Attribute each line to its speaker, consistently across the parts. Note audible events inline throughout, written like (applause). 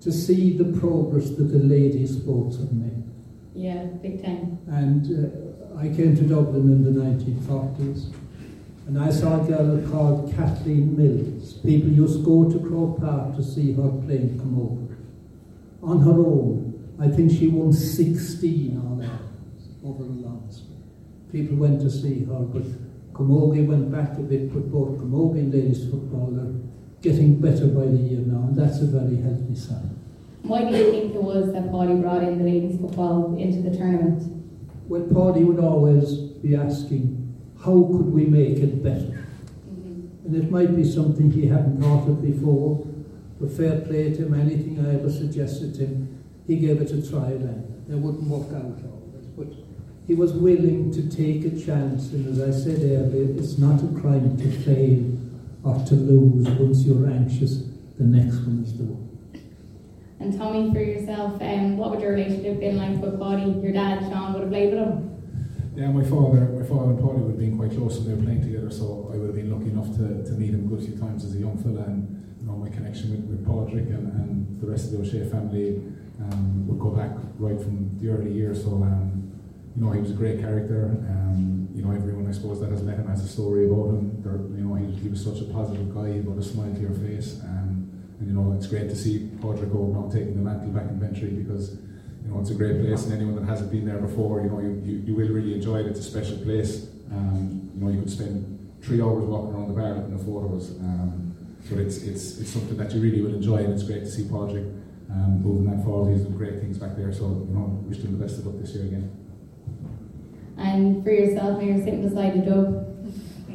Speaker 1: to see the progress that the ladies sports have made.
Speaker 2: Yeah, big time.
Speaker 1: And uh, I came to Dublin in the 1940s, and I saw a girl called Kathleen Mills. People used to go to Croke Park to see her playing camogie. On her own, I think she won 16 all that over the long People went to see her, but Camogie went back a bit, but both Camogie and ladies football are getting better by the year now, and that's a very healthy sign.
Speaker 2: Why do you think it was that Paddy brought in the ladies football into the tournament?
Speaker 1: Well, Paddy would always be asking, how could we make it better? Mm-hmm. And it might be something he hadn't thought of before, but fair play to him, anything I ever suggested to him, he gave it a try then. It wouldn't work out always, but he was willing to take a chance, and as I said earlier, it's not a crime to fail or to lose once you're anxious, the next one is the one.
Speaker 2: And Tommy, for yourself, um, what would your relationship have been like with Paddy? Your dad, Sean, would have played with him?
Speaker 3: Yeah, my father, my father and Paddy would have been quite close when they were playing together, so I would have been lucky enough to, to meet him a good few times as a young fella, and you know my connection with, with Padraig and, and the rest of the O'Shea family um, would go back right from the early years. So um, you know he was a great character. Um, you know everyone I suppose that has met him has a story about him. They're, you know he, he was such a positive guy. He brought a smile to your face. Um, and you know, it's great to see Padraig now taking the mantle back in Ventry because you know it's a great place, and anyone that hasn't been there before, you know, you, you, you will really enjoy it. It's a special place. Um, you know, you could spend three hours walking around the bar looking at photos. Um, but it's it's it's something that you really will enjoy, and it's great to see Padraig um, moving that forward. He's doing great things back there. So you know, wish him the best of luck this year again.
Speaker 2: And for yourself, when you're sitting beside the dub,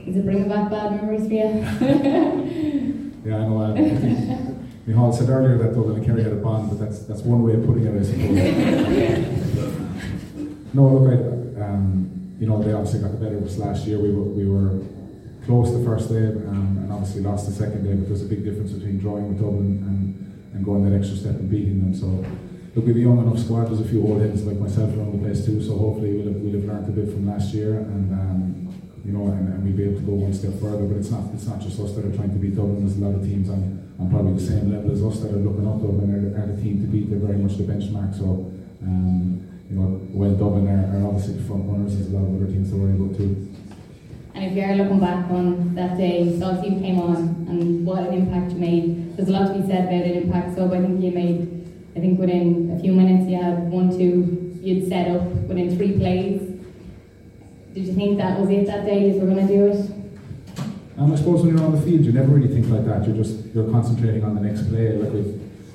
Speaker 2: is it bringing back bad memories for you? (laughs)
Speaker 3: yeah, I know. Uh, (laughs) Michal said earlier that Dublin and Kerry had a bond, but that's that's one way of putting it, I suppose. (laughs) no, look, I, um, you know, they obviously got the better of us last year. We were, we were close the first day um, and obviously lost the second day, but there's a big difference between drawing with Dublin and, and going that extra step and beating them. So, look, we've a young enough squad. There's a few old heads like myself around the place too, so hopefully we'll have, we'll have learned a bit from last year and um, you know, and, and we'll be able to go one step further. But it's not it's not just us that are trying to beat Dublin. There's a lot of teams on, on probably the same level as us that are looking up Dublin are, are the team to beat. They're very much the benchmark. So, um, you know, when Dublin are, are obviously the front runners, there's a lot of other teams to worry about too.
Speaker 2: And if you're looking back on that day, so you came on and what an impact you made. There's a lot to be said about an impact. So I think you made, I think within a few minutes you had one, two, you'd set up within three plays did you think that was it that day? You were going to do it?
Speaker 3: Um, I suppose when you're on the field, you never really think like that. You're just you're concentrating on the next play. Like we,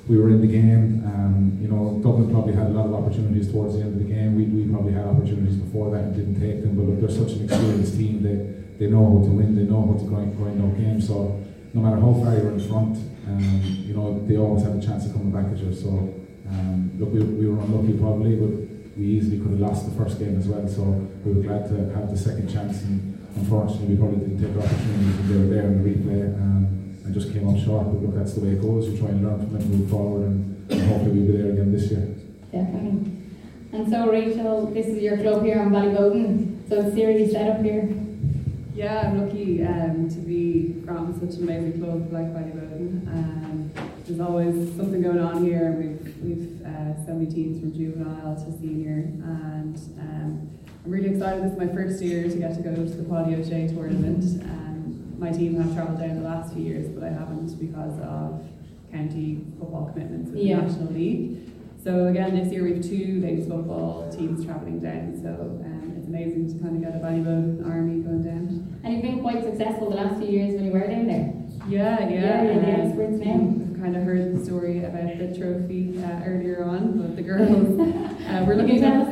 Speaker 3: we were in the game. Um, you know, Dublin probably had a lot of opportunities towards the end of the game. We, we probably had opportunities before that and didn't take them. But look, they're such an experienced team. They they know how to win. They know how to grind, grind out games. So no matter how far you're in front, um, you know they always have a chance of coming back at you. So um, look, we, we were unlucky probably, but we easily could have lost the first game as well. So we were glad to have the second chance, and unfortunately, we probably didn't take opportunities when they were there in the replay um, and just came up short. But look, that's the way it goes. You try and learn from it, move forward, and, and hopefully we'll be there again this year.
Speaker 2: Definitely. And so, Rachel, this is your club here on Ballyboden. So it's seriously set up here.
Speaker 4: Yeah, I'm lucky um, to be from such an amazing club like Ballyboden. Um, there's always something going on here. We've we've uh, so many teams from juvenile to senior, and um, I'm really excited. This is my first year to get to go to the Paddy O'Shea tournament. Um, my team have travelled down the last few years, but I haven't because of county football commitments with yeah. the National League. So again, this year we have two ladies football teams travelling down. So um, amazing to kind of get a Ballyboden army going down.
Speaker 2: And you've been quite successful the last few years when you were down there.
Speaker 4: Yeah, yeah.
Speaker 2: Yeah, you're the experts now
Speaker 4: kind of heard the story about the trophy uh, earlier on, but the girls (laughs) uh, were looking enough. (laughs) uh,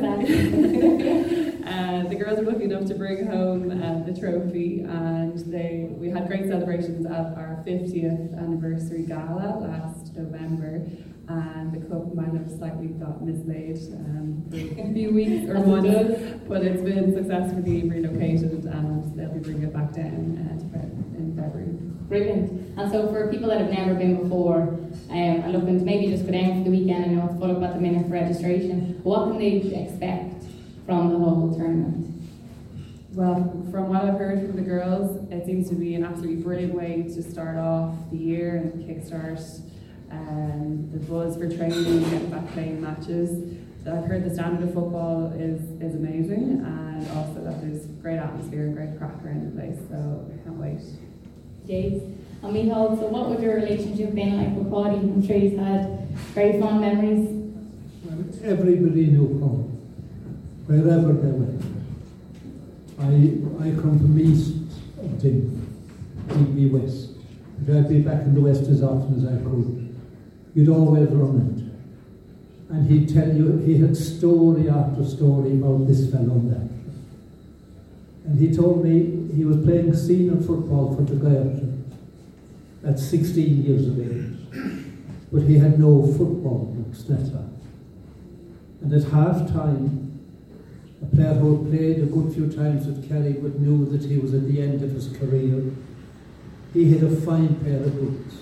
Speaker 4: the girls were lucky enough to bring home uh, the trophy, and they we had great celebrations at our 50th anniversary gala last November. And the cup might have slightly got mislaid um, for a (laughs) few weeks or months, but it's been successfully relocated, and they'll be bringing it back down uh, in February.
Speaker 2: Brilliant. And so for people that have never been before um, and looking to maybe just go down for the weekend, I know it's full up at the minute for registration, what can they expect from the whole tournament?
Speaker 4: Well, from what I've heard from the girls, it seems to be an absolutely brilliant way to start off the year and kickstart um, the buzz for training, getting back playing matches. I've heard the standard of football is, is amazing and also that there's great atmosphere and great crack around the place, so I can't wait.
Speaker 2: James. And Michal, so what would your relationship been like with Paddy? I'm sure you've had very fond memories.
Speaker 1: Everybody knew Paul, wherever they went. I, I come from east of Tim, he'd west. I'd be back in the west as often as I could. You'd always run it. And he'd tell you, he had story after story about this fellow and that. And he told me he was playing senior football for the Gaeltacht at 16 years of age. But he had no football books that time. And at half time, a player who had played a good few times with Kerry but knew that he was at the end of his career, he had a fine pair of boots.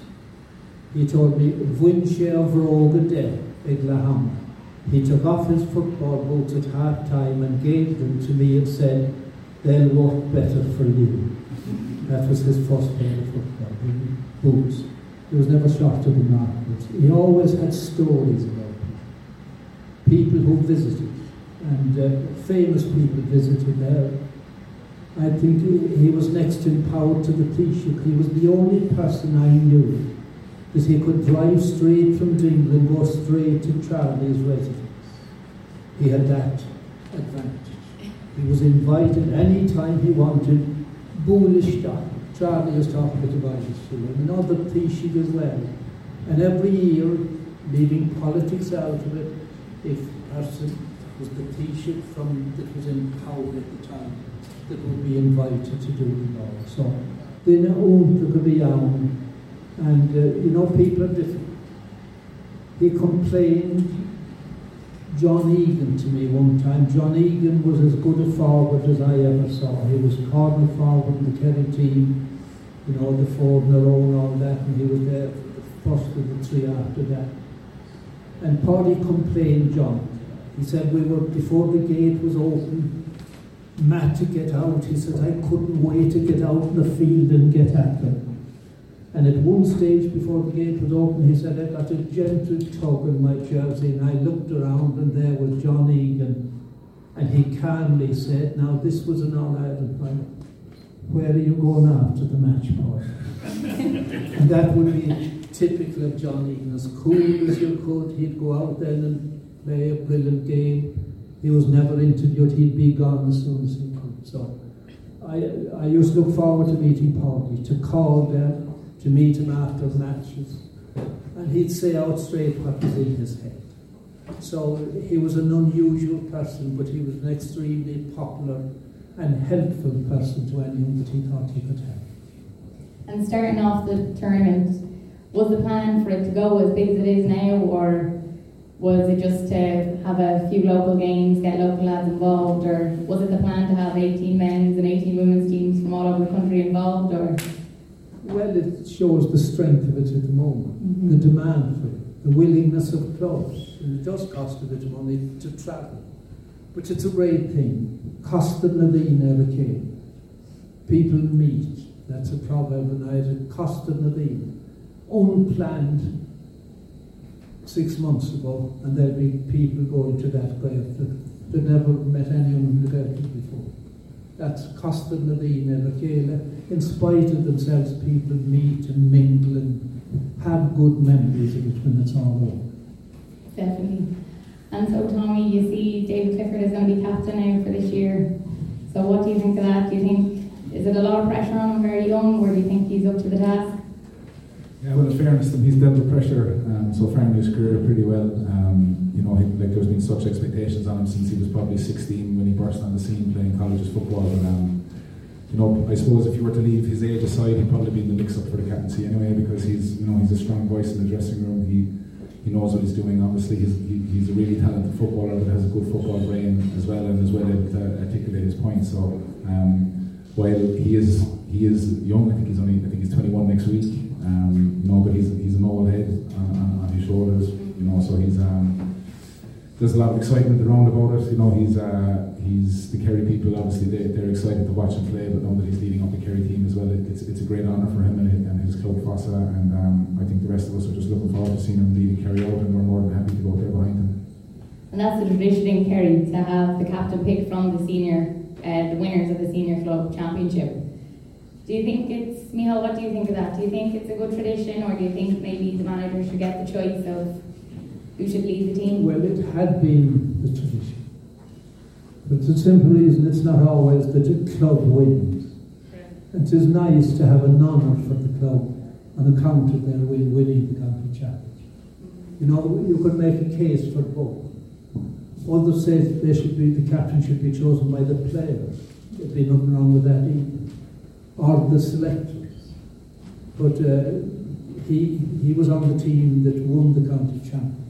Speaker 1: He told me, Vinche of Rogade, Iglaham. He took off his football boots at half time and gave them to me and said, They'll work better for you. That was his first pair of football boots. He was never short of the market. He always had stories about people, people who visited, and uh, famous people visited there. I think he, he was next in power to the Taoiseach. He was the only person I knew that he could drive straight from England, go straight to Charlie's residence. He had that advantage. He was invited any time he wanted, bullish stuff. Charlie was talking about his children, and other Taoiseach as well. And every year, leaving politics out of it, if person was the Taoiseach from that was in power at the time, that would be invited to do the law. So they to be young, and uh, you know people are different. He complained John Egan to me one time. John Egan was as good a forward as I ever saw. He was corner forward in the Kerry team, you know, the four in a row and all that, and he was there for the first of the three after that. And Paddy complained, John. He said we were before the gate was open, Matt to get out. He said I couldn't wait to get out in the field and get at them. And at one stage before the gate was open, he said, I got a gentle tug in my jersey, and I looked around, and there was John Egan. And he calmly said, Now, this was an All Ireland final. Where are you going after the match, Paul? (laughs) and that would be typical of John Egan. As cool as you could, he'd go out then and play a brilliant game. He was never interviewed, he'd be gone as soon as he could. So I, I used to look forward to meeting Paulie, to call them to meet him after matches. And he'd say out straight what was in his head. So he was an unusual person, but he was an extremely popular and helpful person to anyone that he thought he could help.
Speaker 2: And starting off the tournament, was the plan for it to go as big as it is now, or was it just to have a few local games, get local lads involved, or was it the plan to have 18 men's and 18 women's teams from all over the country involved, or?
Speaker 1: Well, it shows the strength of it at the moment, mm-hmm. the demand for it, the willingness of clubs. And it does cost a bit of money to travel. But it's a great thing. Costa Nadine okay. People meet. That's a proverb in Ireland. Costa Nadine. Unplanned six months ago, and there'll be people going to that grave that, that never met anyone in the grave before. That's Costa Nadine and Michaela in spite of themselves, people meet and mingle and have good memories of it when it's all over.
Speaker 2: Definitely. And so, Tommy, you see David Clifford is going to be captain now for this year. So, what do you think of that? Do you think is it a lot of pressure on him very young, or do you think he's up to the task?
Speaker 3: Yeah, well, in fairness to him, he's dealt with pressure um, so far in his career pretty well. Um, you know, like there's been such expectations on him since he was probably 16 when he burst on the scene playing colleges football. And, um, you know, I suppose if you were to leave his age aside, he'd probably be in the mix up for the captaincy anyway because he's, you know, he's a strong voice in the dressing room. He he knows what he's doing. Obviously, he's he, he's a really talented footballer that has a good football brain as well, and as well able to articulate his points. So um, while he is he is young, I think he's only I think he's 21 next week. Um, you know, but he's he's an old head on, on, on his shoulders. You know, so he's um, there's a lot of excitement around about it. You know, he's uh, he's the Kerry people. Obviously, they, they're excited to watch him play, but know that he's leading up the Kerry team as well. It, it's it's a great honour for him and and his club Fossa, and um, I think the rest of us are just looking forward to seeing him leading Kerry out, and we're more than happy to go there behind him.
Speaker 2: And that's the tradition in Kerry to have the captain picked from the senior, uh, the winners of the senior club championship. Do you think it's, Michal, what do you think of that? Do you think it's a good tradition or do you think maybe the manager should get the choice of who should lead the team?
Speaker 1: Well, it had been the tradition. But the simple reason it's not always that a club wins. It is nice to have an honour for the club on account of their win, winning the county challenge. You know, you could make a case for both. Others say they should be, the captain should be chosen by the players. There'd be nothing wrong with that either. Or the selectors. But uh, he, he was on the team that won the county championship.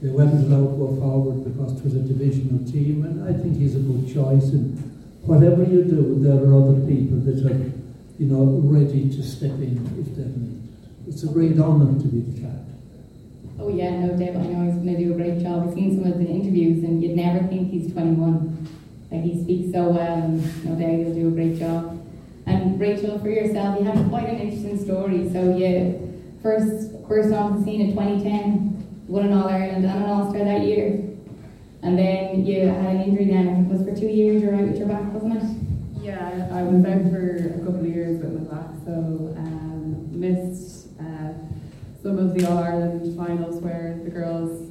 Speaker 1: They weren't allowed to go forward because it was a divisional team, and I think he's a good choice. And whatever you do, there are other people that are, you know, ready to step in if they're needed. It's a great honour to be the captain.
Speaker 2: Oh yeah, no doubt. I know he's going to do a great job. I've seen some of the interviews, and you'd never think he's 21. Like he speaks so well, and no doubt he'll do a great job. And Rachel, for yourself, you have quite an interesting story. So you first first off the scene in 2010, won an All Ireland and an All Star that year, and then you had an injury. Then I was for two years. You're out with your back, wasn't it?
Speaker 4: Yeah, I was out for a couple of years with my back, so um, missed uh, some of the All Ireland finals where the girls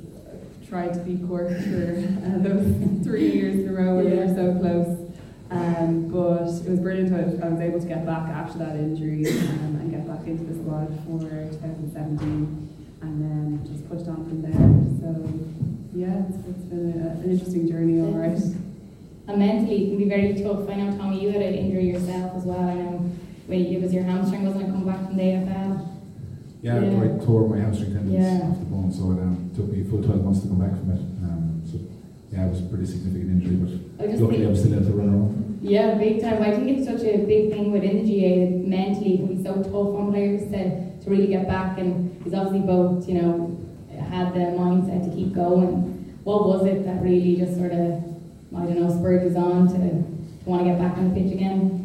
Speaker 4: tried to beat Cork for uh, those three years in a row where they were so close. Um, but it was brilliant. I was able to get back after that injury um, and get back into the squad for 2017 and then just pushed on from there. So, yeah, it's, it's been a, an interesting journey, all right.
Speaker 2: And mentally, it can be very tough. I know, Tommy, you had an injury yourself as well. I know when it was your hamstring, wasn't it, coming back from the AFL?
Speaker 3: Yeah,
Speaker 2: Yeah.
Speaker 3: I tore my hamstring tendons
Speaker 2: Yeah.
Speaker 3: off the bone, so it um, took me a full 12 months to come back from it. Um, so, yeah, it was a pretty significant injury, but
Speaker 2: I
Speaker 3: luckily
Speaker 2: think,
Speaker 3: I'm still able to run around.
Speaker 2: yeah, big time. I think it's such a big thing within the GAA that mentally it can be so tough on players to, to really get back. And he's obviously both, you know, had the mindset to keep going. What was it that really just sort of, I don't know, spurred on to, to want to get back on the pitch again?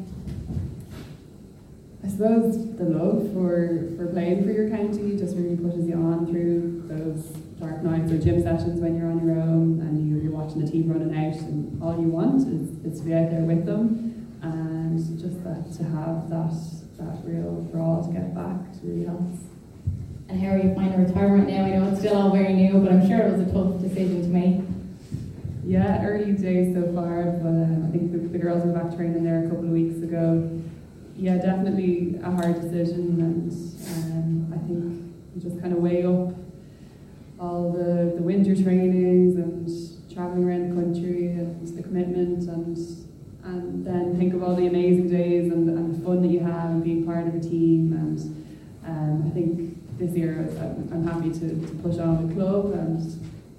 Speaker 4: I suppose the love for, for playing for your county just really pushes you on through those dark nights or gym sessions when you're on your own and you, you're watching the team running out and all you want is, is to be out there with them and just that to have that that real draw to get back to really helps.
Speaker 2: And how are you finding retirement now? I know it's still all very new, but I'm sure it was a tough decision to make.
Speaker 4: Yeah, early days so far, but um, I think the, the girls were back training there a couple of weeks ago. Yeah, definitely a hard decision, and um, I think you just kind of weigh up all the, the winter trainings and traveling around the country and the commitment, and and then think of all the amazing days and, and the fun that you have and being part of a team. And um, I think this year I'm, I'm happy to, to push on the club and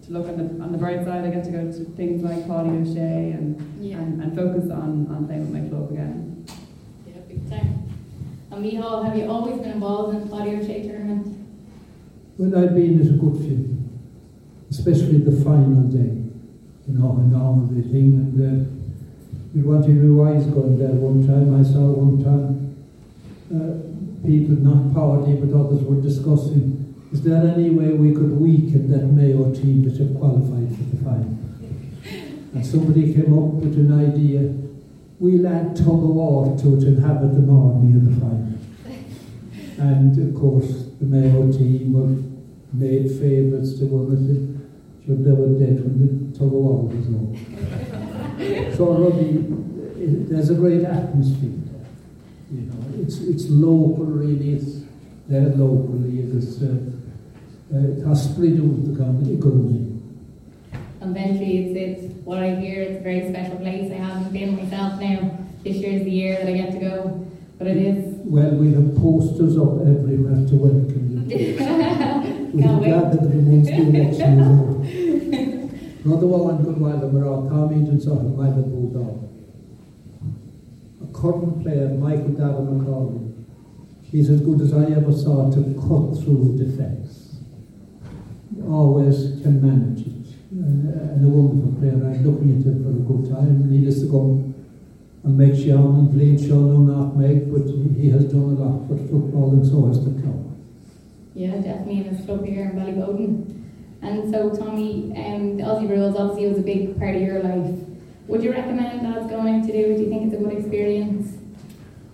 Speaker 4: to look on the on the bright side. I get to go to things like Paddy O'Shea and, and, and focus on, on playing with my club again.
Speaker 2: Yeah, big time. And Michal, have you always been involved in the Paddy O'Shea tournament?
Speaker 1: Well, I've been at a good few, especially the final day, you know, and all the thing. And uh, we wanted to be wise going there one time. I saw one time uh, people, not Powerty, but others were discussing is there any way we could weaken that Mayo team that have qualified for the final? And somebody came up with an idea. We'll add tug of war to it and have it the morning of the final. And of course, the Mayo team were made favourites to win it. Sure, they were dead when the tug of war was over. (laughs) so, Robbie, it, there's a great atmosphere. You know, it's it's local, really. It's there locally. It is. Uh, uh, it has spread out the county economy.
Speaker 2: And Ventry, it's, it's what I hear, it's a very special place. I haven't been myself now. This year is the year that I get to go. But it is.
Speaker 1: Well, we have posters up everywhere to welcome you. (laughs) We're glad that the the (laughs) election is out, Tom Agents off and Michael Bulldog. A current player, Michael Darragh Macauley. He's as good as I ever saw to cut through defence. He always can manage it. and a wonderful player. I'm looking at him for a good time. Needless to go and make Sean and play Sean no not make, but he has done a lot for football and so has the club.
Speaker 2: Yeah, definitely in his club here in Ballyboden. And so, Tommy, um, the Aussie Rules obviously was a big part of your life. Would you recommend lads going to do? Do you think it's a good experience?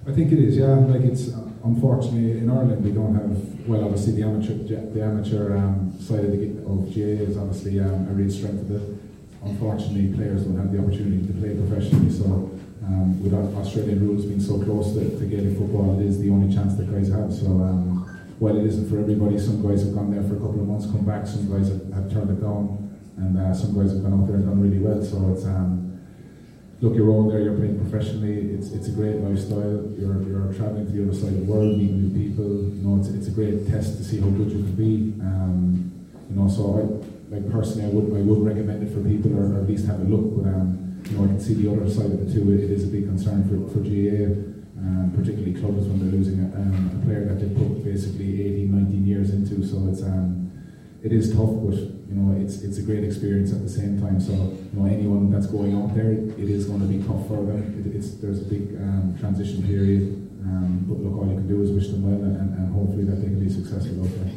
Speaker 3: I think it is, yeah. Like it's unfortunately in Ireland we don't have well obviously the amateur the amateur um, side of, the, of GAA is obviously um, a real strength of it. Unfortunately, players don't have the opportunity to play professionally. So um, with Australian rules being so close to, to Gaelic football, it is the only chance that guys have. So while it isn't for everybody, some guys have gone there for a couple of months, come back. Some guys have, have turned it down, and uh, some guys have gone out there and done really well. So it's um, look, you're all there, you're playing professionally, it's it's a great lifestyle, you're, you're travelling to the other side of the world, meeting new people, you know, it's, it's a great test to see how good you can be. Um, you know, so I, like personally, I would I would recommend it for people, or, or at least have a look, but um, you know, I can see the other side of it too, it, it is a big concern for, for GAA, um, particularly clubs when they're losing a, um, a player that they put basically 18, 19 years into, so it's um, it is tough, but you know it's it's a great experience at the same time. So you know anyone that's going out there, it is going to be tough for them. It, it's there's a big um, transition period, um, but look, all you can do is wish them well, and, and hopefully that they can be successful out there.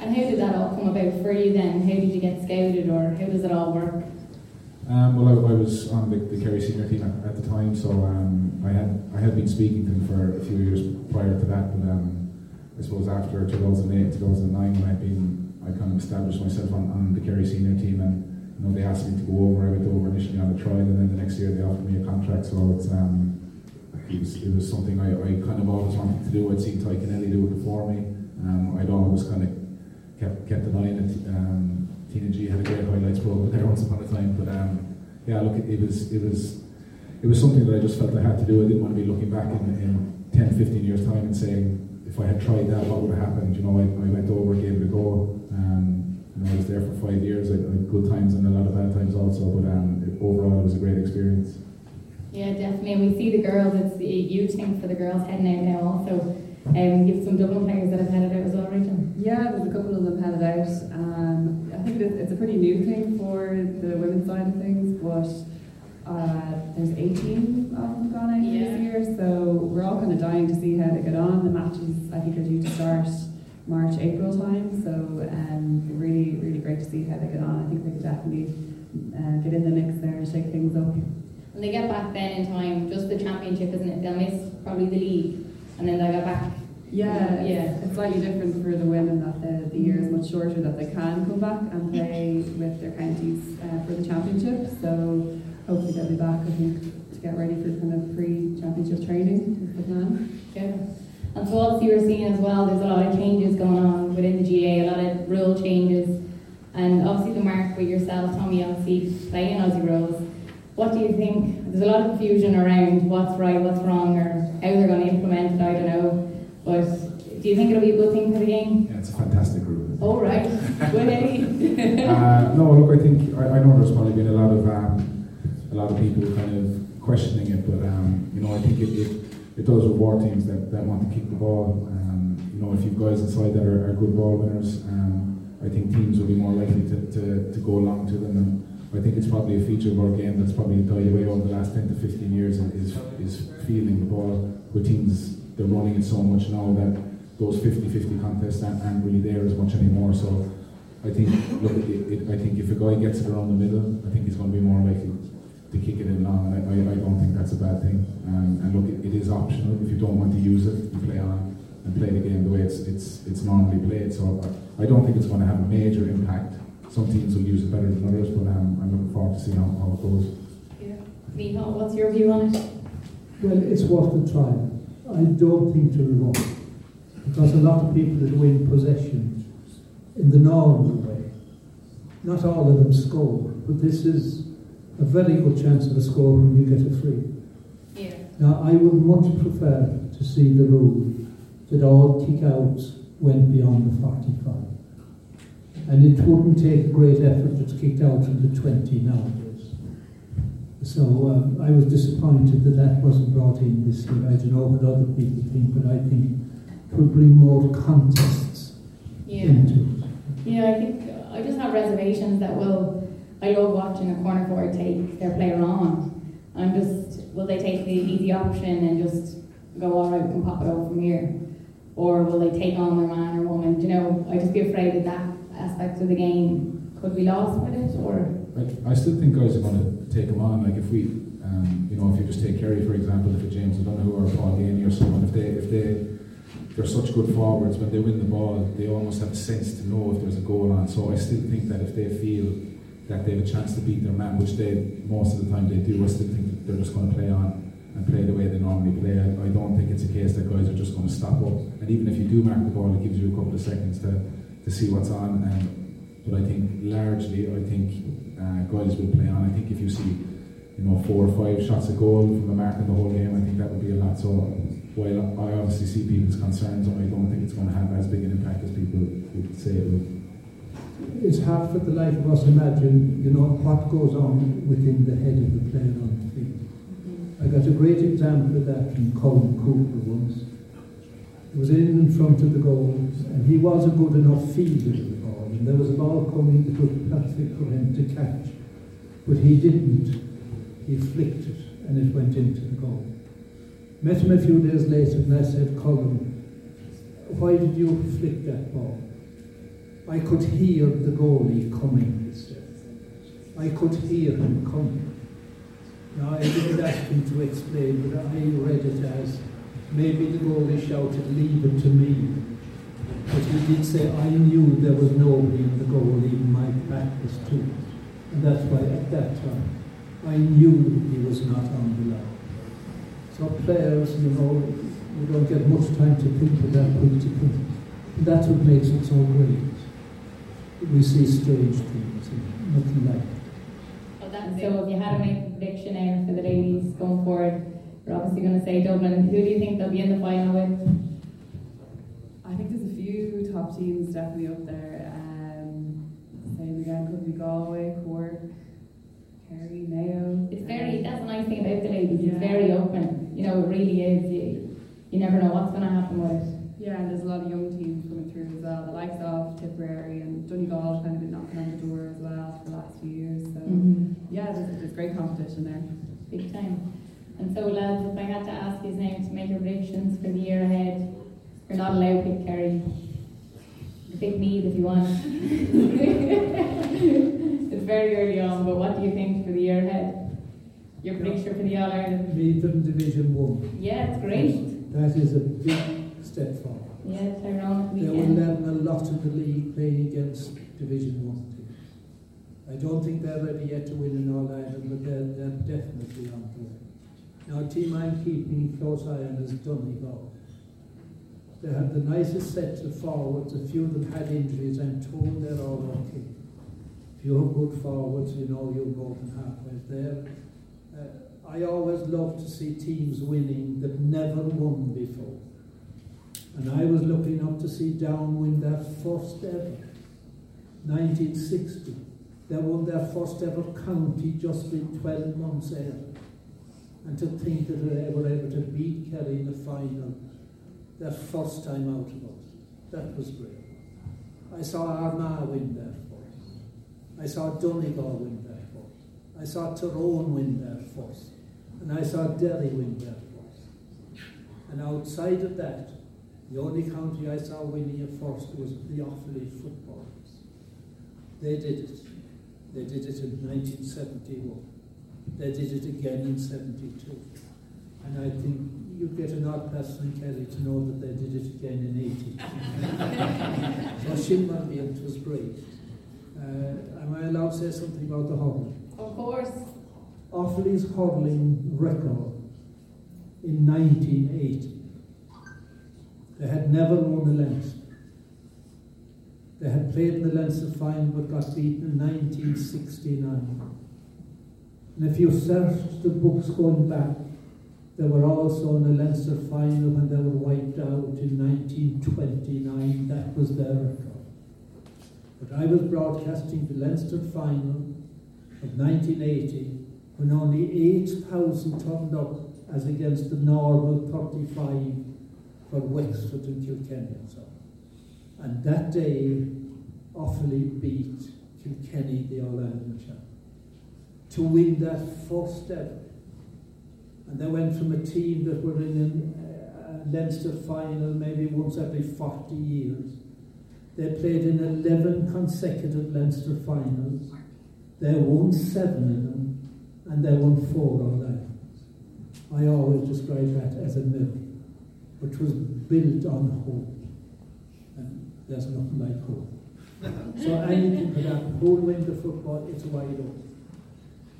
Speaker 2: And how did that all come about for you then? How did you get scouted, or how does it all work?
Speaker 3: Um, well, I, I, was on the, the Kerry senior team at, at the time, so um, I had I had been speaking to them for a few years prior to that, but um, I suppose after 2008, 2009, when I'd been I kind of established myself on, on the Kerry senior team and you know they asked me to go over. I went over initially on a trial and then the next year they offered me a contract. So it's um, it was, it was something I, I kind of always wanted to do. I'd seen Tadhg Kennelly do it before me. Um, I'd always kind of kept kept an eye on it. Um, Tina G had a great highlights program there once upon a time, but um, yeah, look, it, it was it was it was something that I just felt I had to do. I didn't want to be looking back in, in 10, 15 years time and saying if I had tried that, what would have happened? You know, I, I went over, gave it a go. Um, and I was there for five years. I, I had good times and a lot of bad times also, but um, it, overall it was a great experience.
Speaker 2: Yeah, definitely. And we see the girls, it's the youth thing for the girls heading out now also. Um, you have some Dublin players that have headed out as well, Rachel?
Speaker 4: Yeah, there's a couple of them headed out. Um, I think it's a pretty new thing for the women's side of things, but uh, there's 18 of them gone out yeah. this year, so we're all kind of dying to see how they get on. The matches, I think, are due to start March, April time, so um, really, really great to see how they get on. I think they could definitely uh, get in the mix there and shake things up.
Speaker 2: When they get back then in time, just the championship, isn't it? They'll miss probably the league, and then they'll get back.
Speaker 4: Yeah, yeah. It's slightly different for the women that the, the year is much shorter, that they can come back and play with their counties uh, for the championship. So hopefully they'll be back, I think, to get ready for kind of pre-championship training is the plan.
Speaker 2: Yeah. And so obviously we're seeing as well, there's a lot of changes going on within the GAA, a lot of rule changes. And obviously the mark with yourself, Tommy, obviously playing Aussie rules. What do you think? There's a lot of confusion around what's right, what's wrong, or how they're going to implement it, I don't know. But do you think it'll be a good thing for the game?
Speaker 3: Yeah, it's a fantastic group.
Speaker 2: Oh, right. (laughs)
Speaker 3: Uh, no, look, I think, I, I know there's probably been a lot of um, a lot of people kind of questioning it, but um, you know, I think it, it, it does reward teams that, that want to kick the ball. Um, you know, if you've guys inside that are, are good ball winners, um, I think teams will be more likely to, to, to go along to them. And I think it's probably a feature of our game that's probably died away over the last 10 to 15 years is, is fielding the ball with teams. They're running it so much now that those 50-50 contests aren't, aren't really there as much anymore. So I think, look, it, it, I think if a guy gets it around the middle, I think he's going to be more likely to kick it in long, and I, I, I don't think that's a bad thing. Um, and look, it, it is optional. If you don't want to use it, you play on and play the game the way it's it's it's normally played. So I, I don't think it's going to have a major impact. Some teams will use it better than others, but um, I'm looking forward to seeing how, how it goes.
Speaker 2: Yeah. Miho, what's your view on it?
Speaker 1: Well, it's worth a try. I don't think to remote because a lot of people that win possession in the normal way, not all of them score, but this is a very good chance of a score when you get a free.
Speaker 2: Yeah.
Speaker 1: Now, I would much prefer to see the rule that all kick-outs went beyond the 45. And it wouldn't take a great effort to kick out from the 20 nowadays. So um, I was disappointed that that wasn't brought in this year. I don't know what other people think, but I think it will bring more contests
Speaker 2: yeah.
Speaker 1: into it.
Speaker 2: Yeah, I think I just have reservations that will I love watching a corner forward take their player on. I'm just, will they take the easy option and just go, all right, we can pop it over from here? Or will they take on their man or woman? Do you know, I just be afraid that that aspect of the game could be lost with it, or
Speaker 3: I, I still think guys are going to take them on. Like if we, um, you know, if you just take Kerry for example, if it's James I don't O'Donoghue or Paul Geaney or someone, if they, if they, they're such good forwards when they win the ball, they almost have a sense to know if there's a goal on. So I still think that if they feel that they have a chance to beat their man, which they most of the time they do, I still think they're just going to play on and play the way they normally play. I, I don't think it's a case that guys are just going to stop up. And even if you do mark the ball, it gives you a couple of seconds to, to see what's on. And, but I think largely, I think uh, guys will play on. I think if you see, you know, four or five shots a goal from the mark in the whole game, I think that would be a lot. So while I obviously see people's concerns, I don't think it's going to have as big an impact as people would say it would
Speaker 1: it's hard for the life of us to imagine, you know, what goes on within the head of the player on the field. I got a great example of that from Colin Cooper once. He was in in front of the goal, and he was a good enough fielder of the ball, and there was a ball coming that was perfect for him to catch, but he didn't. He flicked it, and it went into the goal. Met him a few days later, and I said, Colin, why did you flick that ball? I could hear the goalie coming. I could hear him coming. Now, I didn't ask him to explain, but I read it as maybe the goalie shouted, leave it to me. But he did say, I knew there was nobody in the goal, even my back was to it. And that's why at that time, I knew he was not on the line. So players, you know, you don't get much time to think of that quick That's what makes it so great we see strange things, nothing like oh,
Speaker 2: that. so if you had to make a prediction now for the ladies going forward, we're obviously going to say Dublin. Who do you think they'll be in the final with?
Speaker 4: I think there's a few top teams definitely up there. Um, same again, could be Galway, Cork, Kerry, Mayo.
Speaker 2: It's very, that's the nice thing about the ladies, yeah. it's very open. You know, it really is. You, you never know what's going to happen with it.
Speaker 4: Yeah, and there's a lot of young teams coming through as well, the likes of Tipperary and Donegal kind of been knocking on the door as well for the last few years. So mm-hmm. yeah, there's, there's great competition there.
Speaker 2: Big time. And so lads, if I had to ask you now to make your predictions for the year ahead, you're not allowed to pick Kerry. Pick me if you want. (laughs) it's very early on, but what do you think for the year ahead? Your picture for the All Ireland?
Speaker 1: Lead them Division One.
Speaker 2: Yeah, it's great.
Speaker 1: That is a big step forward.
Speaker 2: Yeah, Tyrone. They
Speaker 1: will learn a lot in the league playing against Division One teams. I don't think they're ready yet to win in All Ireland, but they're, they're definitely on the way. Now, a team I'm keeping close eye on is Donegal. They had the nicest set of forwards. A few of them had injuries. I'm told they're all okay. If you have good forwards, you know you're more than halfway there. Uh, I always love to see teams winning that never won before. And I was looking up to see Down win their first ever, 1960. They won their first ever county just in 12 months air. And to think that they were able to beat Kerry in the final, their first time out of us. that was great. I saw Armagh win their first. I saw Donegal win their first. I saw Tyrone win their first. And I saw Derry win their first. And outside of that, the only county I saw winning it first was the Offaly footballers. They did it. They did it in 1971. They did it again in 72. And I think you get an odd person in Kelly to know that they did it again in 80. so Shinman it was great. Uh, am I allowed to say something about the hurling?
Speaker 2: Of course.
Speaker 1: Offaly's hurling record in 1980 they had never won the Leinster. They had played in the Leinster final but got beaten in 1969. And if you search the books going back, they were also in the Leinster final when they were wiped out in 1929. That was their record. But I was broadcasting the Leinster final of 1980 when only 8,000 turned up as against the normal 35 for Wexford and Kilkenny and so. And that day, Offaly beat Kilkenny, the All Ireland champions. to win that first ever. And they went from a team that were in uh, a Leinster final maybe once every 40 years. They played in 11 consecutive Leinster finals. They won seven of them, and they won four of them. I always describe that as a mill, which was built on hope. And there's nothing like hope. so anything for that whole winter football, it's wide open.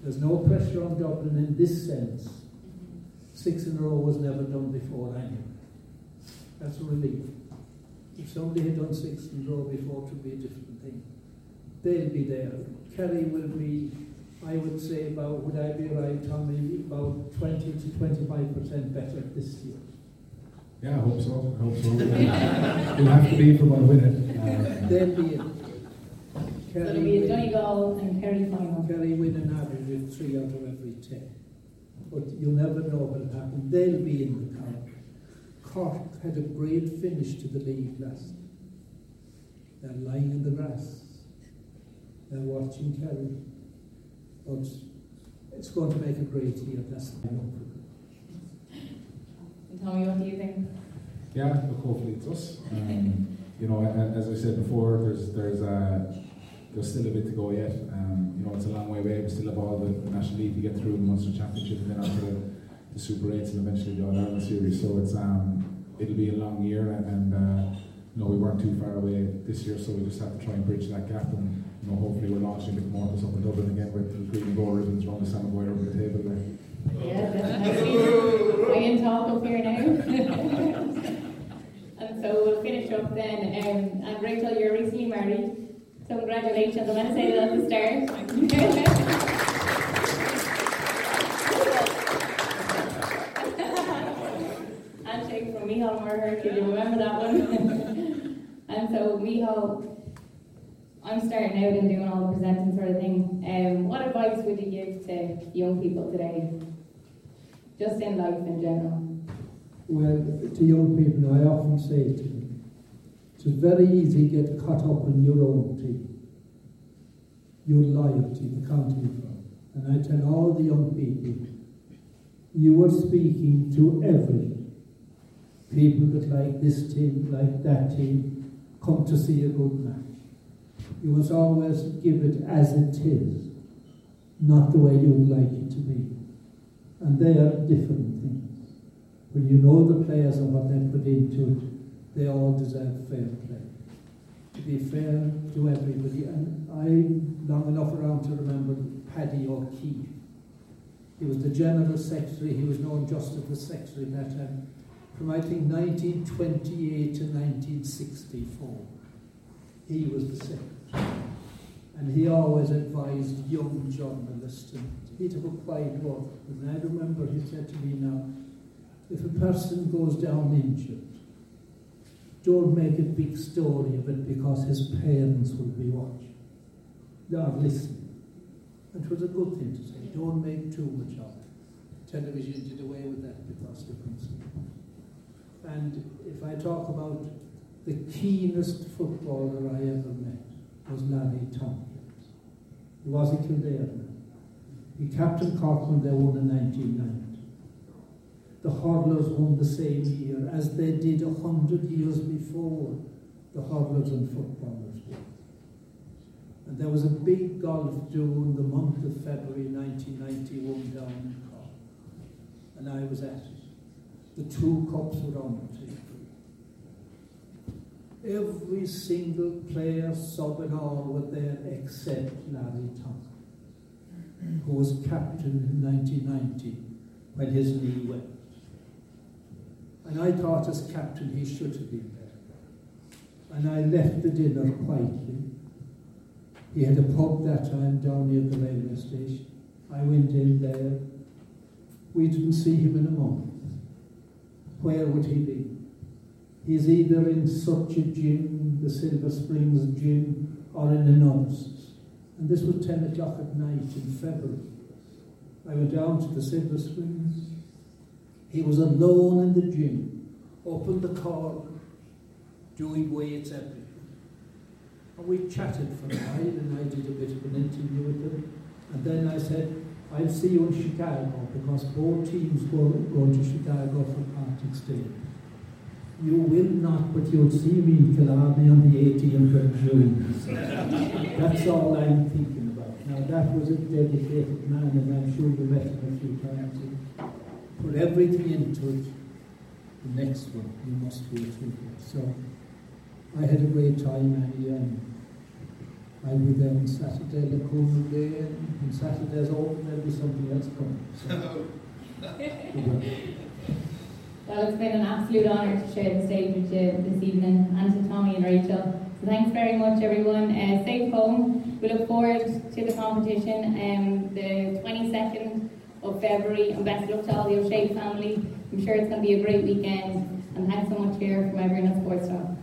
Speaker 1: There's no pressure on Dublin in this sense. Six in a row was never done before anyway. That's a relief. If somebody had done six in a row before, it would be a different thing. They'll be there. Kerry will be I would say about, would I be right, Tommy, about 20 to 25% better this year.
Speaker 3: Yeah, I hope so. I hope so. (laughs) we'll have to be for one winning. (laughs)
Speaker 1: Uh, They'll be it.
Speaker 2: Kerry so it'll be a Donegal and Kerry final.
Speaker 1: Kerry win an average of three out of every ten. But you'll never know what'll happen. They'll be in the count. Cork had a great finish to the league last They're lying in the grass. They're watching Kerry. But it's going to make a great year, that's I know.
Speaker 2: Tommy, what do you think?
Speaker 3: Yeah, look, hopefully it's us. Um, you know, as I said before, there's there's uh, there's still a bit to go yet. Um, you know, it's a long way away. We still have all the, National League to get through, the Munster Championship, and then onto the, the Super 8s and eventually the All Ireland Series. So it's um, it'll be a long year, and, uh, you know, we weren't too far away this year, so we just have to try and bridge that gap. And you know, hopefully we're launching a bit more to something Dublin again with the green and gold ribbons around the Sam Maguire over the table there.
Speaker 2: Yeah, definitely. I can talk up here now. (laughs) and so we'll finish up then. Um, and Rachel, you're recently married. So congratulations. I'm going to say at the start. (laughs) Handshake from Michal Murher, do you remember that one? (laughs) and so Michal I'm starting out and doing all the presenting sort of thing. Um, what advice would you give to young people today, just in life in general?
Speaker 1: Well, to young people, I often say to them, it's very easy to get caught up in your own team, your loyalty, the county from. And I tell all the young people, you are speaking to every people that like this team, like that team, come to see a good match. You must always give it as it is, not the way you would like it to be. And they are different things. When you know the players and what they put into it, they all deserve fair play. To be fair to everybody. And I'm long enough around to remember Paddy O'Keefe. He was the General Secretary, he was known just as the Secretary at that time, from I think 1928 to 1964. He was the Secretary. And he always advised young journalists, and he took a quiet walk. And I remember he said to me now, if a person goes down injured, don't make a big story of it because his parents will be watching. Are listening. It was a good thing to say. Don't make too much of it. Television did away with that because they couldn't. And if I talk about the keenest footballer I ever met, was Larry Tompkins. He was a Kildare He captained Cork when they won in 1990. The hurlers won the same year as they did a hundred years before the hurlers and footballers did. And there was a big golf do in the month of February 1991 down in Cork. And I was at it. The two cups were on the table. Every single player, sub and all, were there except Larry Tompkins, who was captain in 1990 when his knee went. And I thought as captain he should have been there. And I left the dinner quietly. He had a pub that time down near the railway station. I went in there. We didn't see him in a month. Where would he be? He's either in such a gym, the Silver Springs gym, or in the nonsense. And this was 10 o'clock at night in February. I went down to the Silver Springs. He was alone in the gym, opened the car, doing weights everything. And we chatted for a while, and I did a bit of an interview with him. And then I said, I'll see you in Chicago because both teams go going to Chicago for Patrick's Day. You will not, but you'll see me in Killarney on the 18th of June. (laughs) That's all I'm thinking about. Now, that was a dedicated man, and I'm sure you met him a few times. He put everything into it. The next one, you must be through it. So, I had a great time, and um, I'll be there on Saturday, the Cool Day, and when Saturday's open, there'll be something else coming. So. (laughs)
Speaker 2: Well, it's been an absolute honour to share the stage with you this evening, and to Tommy and Rachel. So thanks very much, everyone. Uh, safe home. We look forward to the competition um, the 22nd of February, and best luck to all the O'Shea family. I'm sure it's going to be a great weekend, and thanks so much here from everyone at Sports Talk.